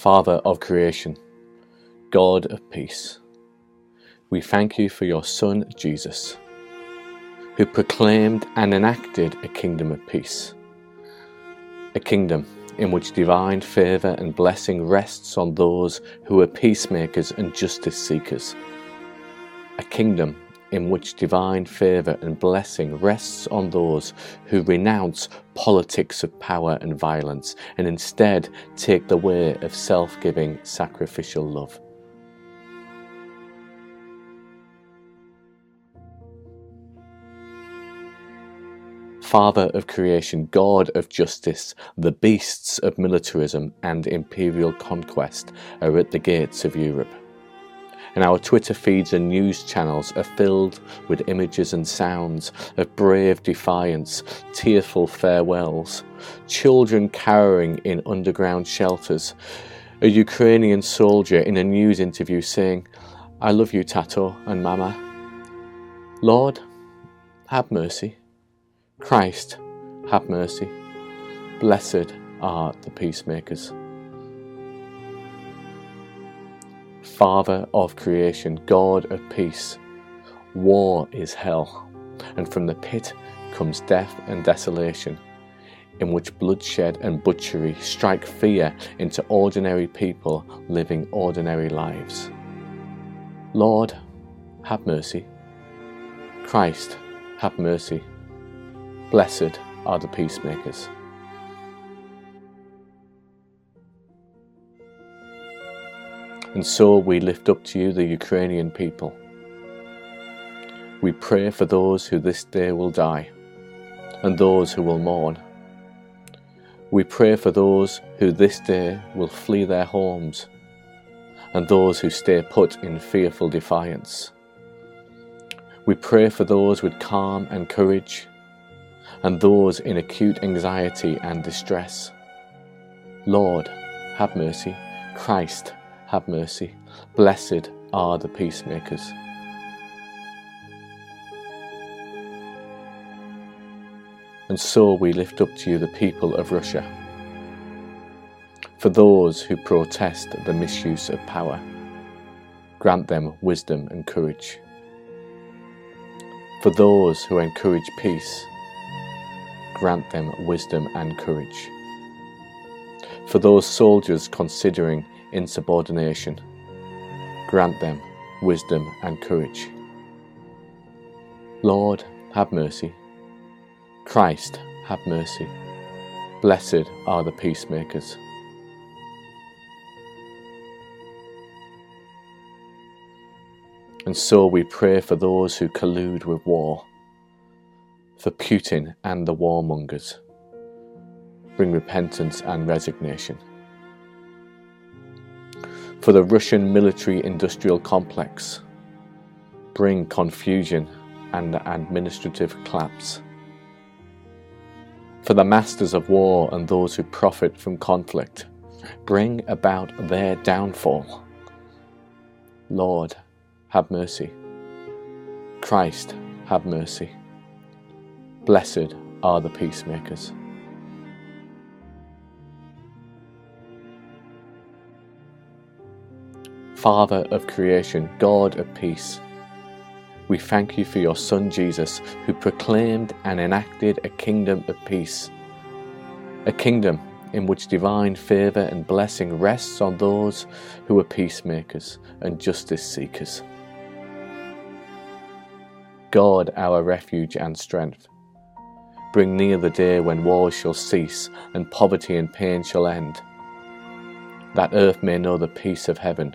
Father of creation, God of peace, we thank you for your Son Jesus, who proclaimed and enacted a kingdom of peace, a kingdom in which divine favour and blessing rests on those who are peacemakers and justice seekers, a kingdom in which divine favour and blessing rests on those who renounce politics of power and violence and instead take the way of self giving, sacrificial love. Father of creation, God of justice, the beasts of militarism and imperial conquest are at the gates of Europe and our Twitter feeds and news channels are filled with images and sounds of brave defiance, tearful farewells, children cowering in underground shelters, a Ukrainian soldier in a news interview saying, I love you, Tato and Mama. Lord, have mercy. Christ, have mercy. Blessed are the peacemakers. Father of creation, God of peace. War is hell, and from the pit comes death and desolation, in which bloodshed and butchery strike fear into ordinary people living ordinary lives. Lord, have mercy. Christ, have mercy. Blessed are the peacemakers. And so we lift up to you the Ukrainian people. We pray for those who this day will die and those who will mourn. We pray for those who this day will flee their homes and those who stay put in fearful defiance. We pray for those with calm and courage and those in acute anxiety and distress. Lord, have mercy. Christ, have mercy. Blessed are the peacemakers. And so we lift up to you the people of Russia. For those who protest the misuse of power, grant them wisdom and courage. For those who encourage peace, grant them wisdom and courage. For those soldiers considering insubordination. Grant them wisdom and courage. Lord, have mercy. Christ, have mercy. Blessed are the peacemakers. And so we pray for those who collude with war, for Putin and the warmongers. Bring repentance and resignation for the Russian military industrial complex, bring confusion and administrative collapse. For the masters of war and those who profit from conflict, bring about their downfall. Lord, have mercy. Christ, have mercy. Blessed are the peacemakers. Father of creation, God of peace. We thank you for your Son Jesus, who proclaimed and enacted a kingdom of peace. A kingdom in which divine favour and blessing rests on those who are peacemakers and justice seekers. God, our refuge and strength, bring near the day when wars shall cease and poverty and pain shall end, that earth may know the peace of heaven